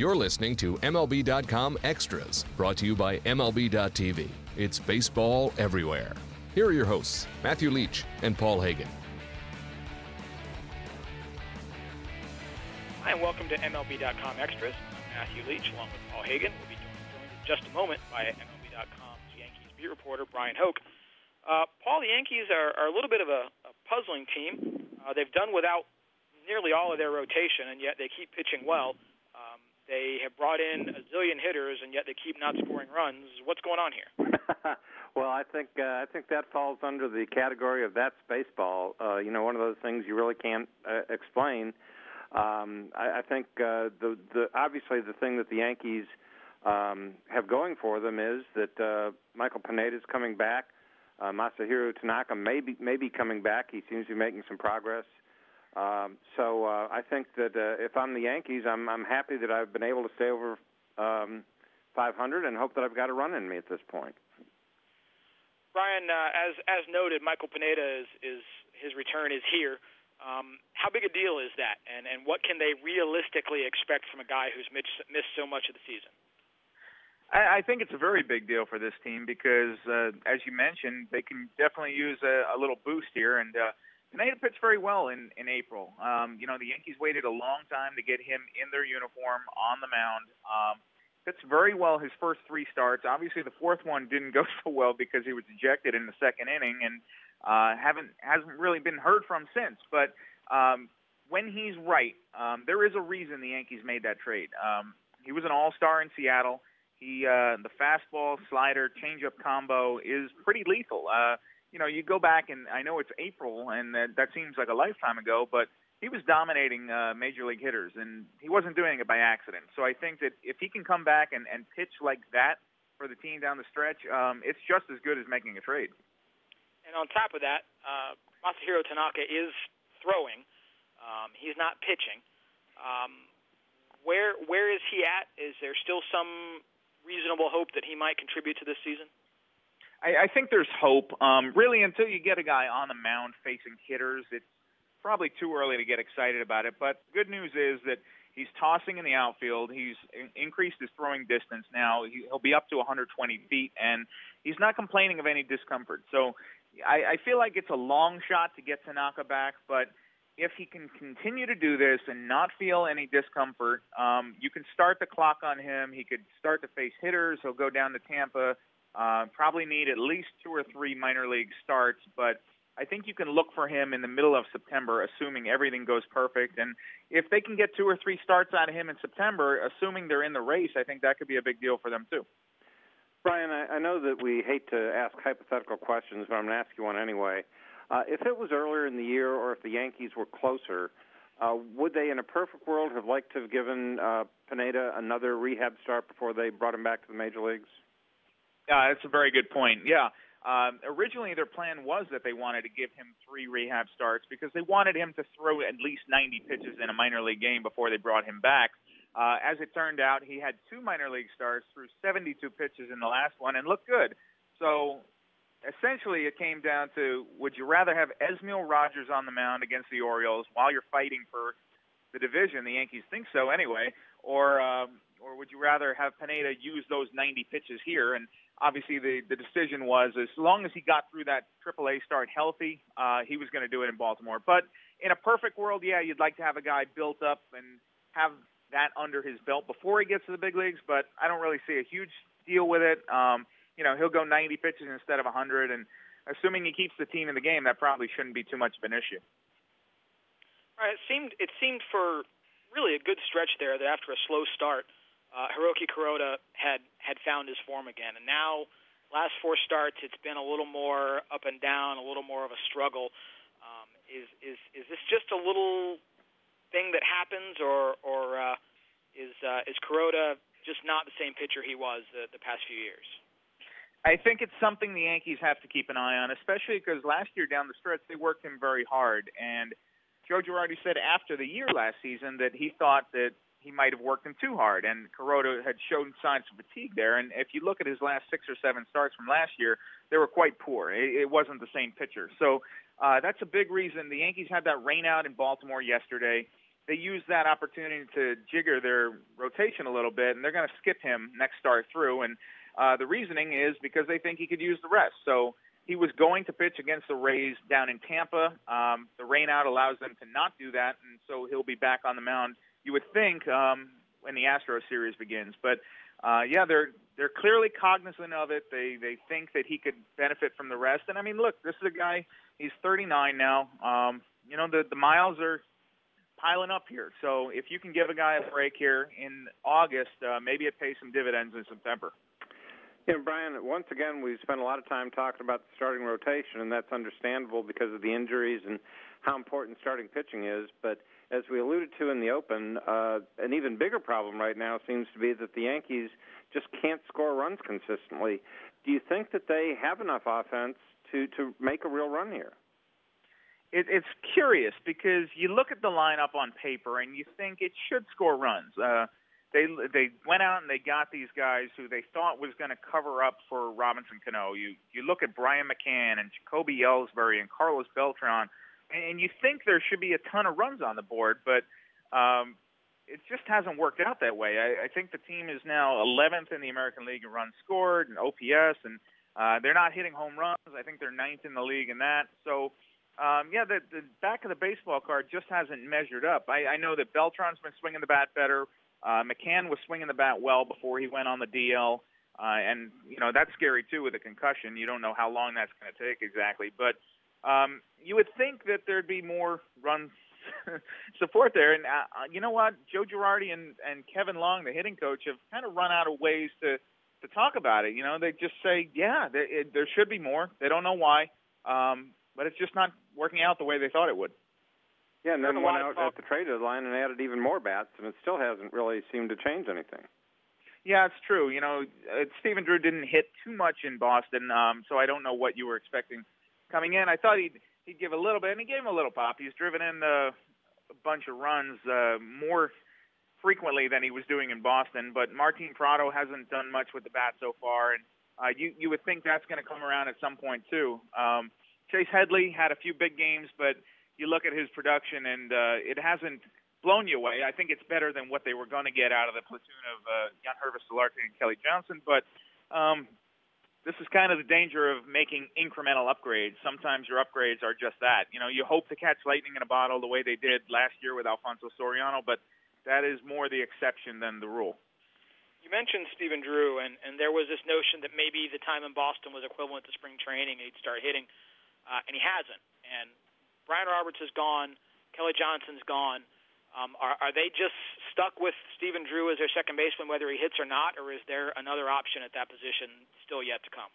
You're listening to MLB.com Extras, brought to you by MLB.tv. It's baseball everywhere. Here are your hosts, Matthew Leach and Paul Hagen. Hi, and welcome to MLB.com Extras. I'm Matthew Leach, along with Paul Hagen. We'll be joined in just a moment by MLB.com's Yankees beat reporter Bryan Hoch. Uh, Paul, the Yankees are, are a little bit of a, a puzzling team. Uh, they've done without nearly all of their rotation, and yet they keep pitching well. They have brought in a zillion hitters, and yet they keep not scoring runs. What's going on here? well, I think uh, I think that falls under the category of that's baseball. Uh, you know, one of those things you really can't uh, explain. Um, I, I think uh, the the obviously the thing that the Yankees um, have going for them is that uh, Michael Pineda is coming back. Uh, Masahiro Tanaka may be, may be coming back. He seems to be making some progress. Um, so uh, I think that uh, if I'm the Yankees, I'm I'm happy that I've been able to stay over um, 500 and hope that I've got a run in me at this point. Bryan, uh, as as noted, Michael Pineda is is his return is here. Um, how big a deal is that, and and what can they realistically expect from a guy who's missed, missed so much of the season? I, I think it's a very big deal for this team because, uh, as you mentioned, they can definitely use a, a little boost here, and uh, Pineda pitched very well in in April. Um, you know, the Yankees waited a long time to get him in their uniform on the mound. Um, pitched very well his first three starts. Obviously, the fourth one didn't go so well because he was ejected in the second inning, and uh, haven't hasn't really been heard from since. But um, when he's right, um, there is a reason the Yankees made that trade. Um, he was an All-Star in Seattle. He uh, the fastball, slider, changeup combo is pretty lethal. Uh, you know, you go back and I know it's April, and that, that seems like a lifetime ago, but he was dominating uh, major league hitters, and he wasn't doing it by accident. So I think that if he can come back and, and pitch like that for the team down the stretch, um, it's just as good as making a trade. And on top of that, uh, Masahiro Tanaka is throwing. Um, he's not pitching. Um, where where is he at? Is there still some reasonable hope that he might contribute to this season? I, I think there's hope. Um, really, until you get a guy on the mound facing hitters, it's probably too early to get excited about it. But good news is that he's tossing in the outfield. He's increased his throwing distance now. He'll be up to 120 feet, and he's not complaining of any discomfort. So I, I feel like it's a long shot to get Tanaka back, but if he can continue to do this and not feel any discomfort, um, you can start the clock on him. He could start to face hitters. He'll go down to Tampa uh, probably need at least two or three minor league starts, but I think you can look for him in the middle of September, assuming everything goes perfect. And if they can get two or three starts out of him in September, assuming they're in the race, I think that could be a big deal for them too. Bryan, I, I know that we hate to ask hypothetical questions, but I'm going to ask you one anyway. Uh, if it was earlier in the year, or if the Yankees were closer, uh, would they, in a perfect world, have liked to have given uh, Pineda another rehab start before they brought him back to the major leagues? Yeah, that's a very good point. Yeah. Um, originally, their plan was that they wanted to give him three rehab starts because they wanted him to throw at least 90 pitches in a minor league game before they brought him back. Uh, as it turned out, he had two minor league starts, threw 72 pitches in the last one, and looked good. So essentially, it came down to would you rather have Esmil Rogers on the mound against the Orioles while you're fighting for the division? The Yankees think so anyway, or um, or would you rather have Pineda use those 90 pitches here? And obviously, the the decision was as long as he got through that AAA start healthy, uh, he was going to do it in Baltimore. But in a perfect world, yeah, you'd like to have a guy built up and have that under his belt before he gets to the big leagues. But I don't really see a huge deal with it. Um, you know, he'll go 90 pitches instead of 100, and assuming he keeps the team in the game, that probably shouldn't be too much of an issue. All right, it seemed it seemed for really a good stretch there that after a slow start uh, Hiroki Kuroda had had found his form again, and now last four starts it's been a little more up and down, a little more of a struggle. Um, is is is this just a little thing that happens, or or uh, is uh, is Kuroda just not the same pitcher he was the, the past few years? I think it's something the Yankees have to keep an eye on, especially because last year down the stretch they worked him very hard. And Joe Girardi said after the year last season that he thought that he might have worked him too hard, and Kuroda had shown signs of fatigue there. And if you look at his last six or seven starts from last year, they were quite poor. It, it wasn't the same pitcher. So uh, that's a big reason. The Yankees had that rain out in Baltimore yesterday. they use that opportunity to jigger their rotation a little bit, and they're going to skip him next start through. And uh, the reasoning is because they think he could use the rest. So he was going to pitch against the Rays down in Tampa. Um, the rainout allows them to not do that, and so he'll be back on the mound. You would think um, when the Astros series begins, but uh, yeah, they're they're clearly cognizant of it. They they think that he could benefit from the rest. And I mean, look, this is a guy. He's 39 now. Um, you know, the the miles are piling up here. So if you can give a guy a break here in August, uh, maybe it pays some dividends in September. Yeah, Bryan, once again, we've spent a lot of time talking about the starting rotation, and that's understandable because of the injuries and how important starting pitching is. But as we alluded to in the open, uh, an even bigger problem right now seems to be that the Yankees just can't score runs consistently. Do you think that they have enough offense to to make a real run here? It, it's curious because you look at the lineup on paper and you think it should score runs. Uh, they they went out and they got these guys who they thought was going to cover up for Robinson Cano. You you look at Brian McCann and Jacoby Ellsbury and Carlos Beltran, and, you think there should be a ton of runs on the board, but um, it just hasn't worked out that way. I, I think the team is now 11th in the American League in runs scored and OPS, and uh, they're not hitting home runs. I think they're ninth in the league in that. So um, yeah, the, the back of the baseball card just hasn't measured up. I, I know that Beltran's been swinging the bat better. Uh, McCann was swinging the bat well before he went on the DL, uh, and you know that's scary too with a concussion. You don't know how long that's going to take exactly, but um, you would think that there'd be more run support there. And uh, uh, you know what, Joe Girardi and and Kevin Long, the hitting coach, have kind of run out of ways to to talk about it. You know, they just say, yeah, there, it, there should be more. They don't know why. Um, but it's just not working out the way they thought it would. Yeah, and then went out at the trade deadline and added even more bats, and it still hasn't really seemed to change anything. Yeah, it's true. You know, uh, Stephen Drew didn't hit too much in Boston, um, so I don't know what you were expecting coming in. I thought he'd he'd give a little bit, and he gave him a little pop. He's driven in uh, a bunch of runs uh, more frequently than he was doing in Boston. But Martin Prado hasn't done much with the bat so far, and uh, you you would think that's going to come around at some point too. Um, Chase Headley had a few big games, but you look at his production and uh, it hasn't blown you away. I think it's better than what they were going to get out of the platoon of uh, Yangervis Solarte and Kelly Johnson, but um, this is kind of the danger of making incremental upgrades. Sometimes your upgrades are just that. You know, you hope to catch lightning in a bottle the way they did last year with Alfonso Soriano, but that is more the exception than the rule. You mentioned Stephen Drew, and, and there was this notion that maybe the time in Boston was equivalent to spring training, and he'd start hitting uh, and he hasn't. And Brian Roberts is gone. Kelly Johnson's gone. Um, are, are they just stuck with Stephen Drew as their second baseman, whether he hits or not, or is there another option at that position still yet to come?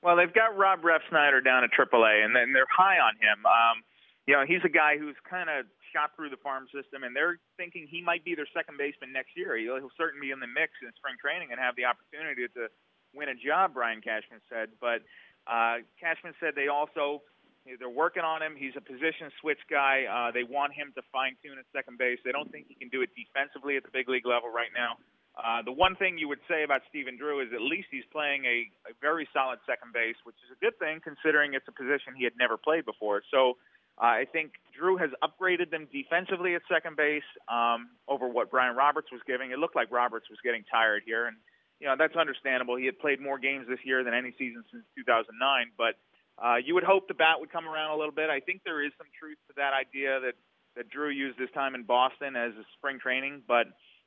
Well, they've got Rob Refsnyder down at AAA, and then they're high on him. Um, you know, he's a guy who's kind of shot through the farm system, and they're thinking he might be their second baseman next year. He'll, he'll certainly be in the mix in spring training and have the opportunity to win a job. Brian Cashman said, but uh, Cashman said they also they're working on him. He's a position switch guy. Uh, they want him to fine tune at second base. They don't think he can do it defensively at the big league level right now. Uh, the one thing you would say about Stephen Drew is at least he's playing a, a very solid second base, which is a good thing considering it's a position he had never played before. So uh, I think Drew has upgraded them defensively at second base um, over what Brian Roberts was giving. It looked like Roberts was getting tired here, and you know that's understandable. He had played more games this year than any season since 2009, but uh, you would hope the bat would come around a little bit. I think there is some truth to that idea that that Drew used his time in Boston as a spring training. But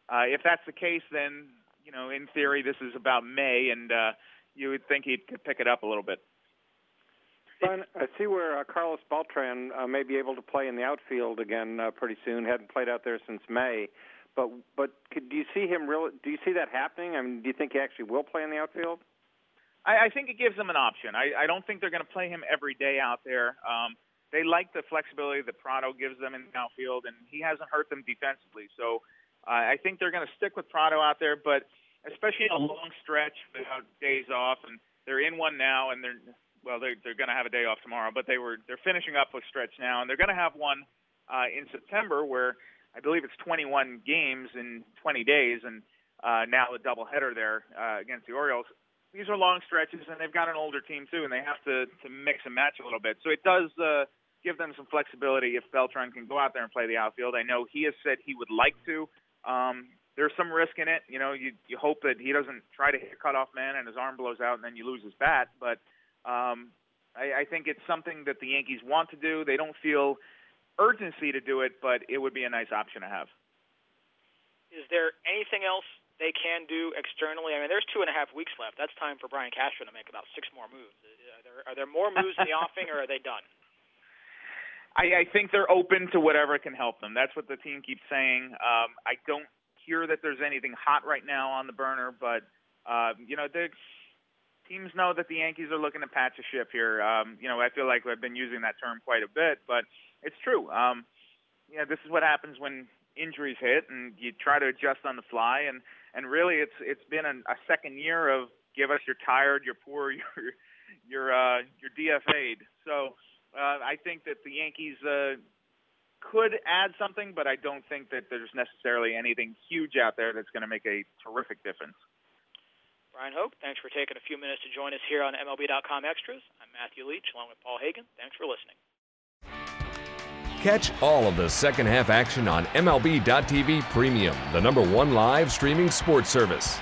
uh, if that's the case, then you know in theory this is about May, and uh, you would think he could pick it up a little bit. I see where uh, Carlos Beltran uh, may be able to play in the outfield again uh, pretty soon. Hadn't played out there since May. But but could, do you see him real? Do you see that happening? I mean, do you think he actually will play in the outfield? I, I think it gives them an option. I, I don't think they're going to play him every day out there. Um, they like the flexibility that Prado gives them in the outfield, and he hasn't hurt them defensively. So uh, I think they're going to stick with Prado out there, but especially in a long stretch without days off, and they're in one now, and they're well, they're they're going to have a day off tomorrow, but they were they're finishing up a stretch now, and they're going to have one uh, in September where I believe it's 21 games in 20 days, and uh, now a doubleheader there uh, against the Orioles. These are long stretches, and they've got an older team too, and they have to to mix and match a little bit. So it does uh, give them some flexibility if Beltran can go out there and play the outfield. I know he has said he would like to. Um, there's some risk in it. You know, you you hope that he doesn't try to hit a cutoff man and his arm blows out and then you lose his bat. But um, I, I think it's something that the Yankees want to do. They don't feel urgency to do it, but it would be a nice option to have. Is there anything else they can do externally? I mean, there's two and a half weeks left. That's time for Brian Cashman to make about six more moves. Are there, are there more moves in the offing, or are they done? I, I think they're open to whatever can help them. That's what the team keeps saying. Um, I don't hear that there's anything hot right now on the burner, but uh, you know the teams know that the Yankees are looking to patch a ship here. Um, you know, I feel like I've been using that term quite a bit, but it's true. Um, you know, this is what happens when injuries hit, and you try to adjust on the fly. And and really, it's it's been a, a second year of give us you're tired, you're poor, you're you're uh, you're DFA'd. So uh, I think that the Yankees. Uh, could add something, but I don't think that there's necessarily anything huge out there that's going to make a terrific difference. Bryan Hoch, thanks for taking a few minutes to join us here on MLB.com Extras. I'm Matthew Leach along with Paul Hagen. Thanks for listening. Catch all of the second half action on MLB.tv Premium, the number one live streaming sports service.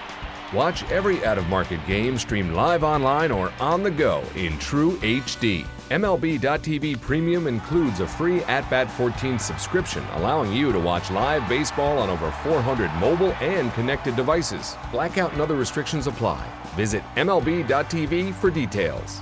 Watch every out of market game streamed live online or on the go in true HD. MLB.tv Premium includes a free At Bat 14 subscription, allowing you to watch live baseball on over 400 mobile and connected devices. Blackout and other restrictions apply. Visit MLB.tv for details.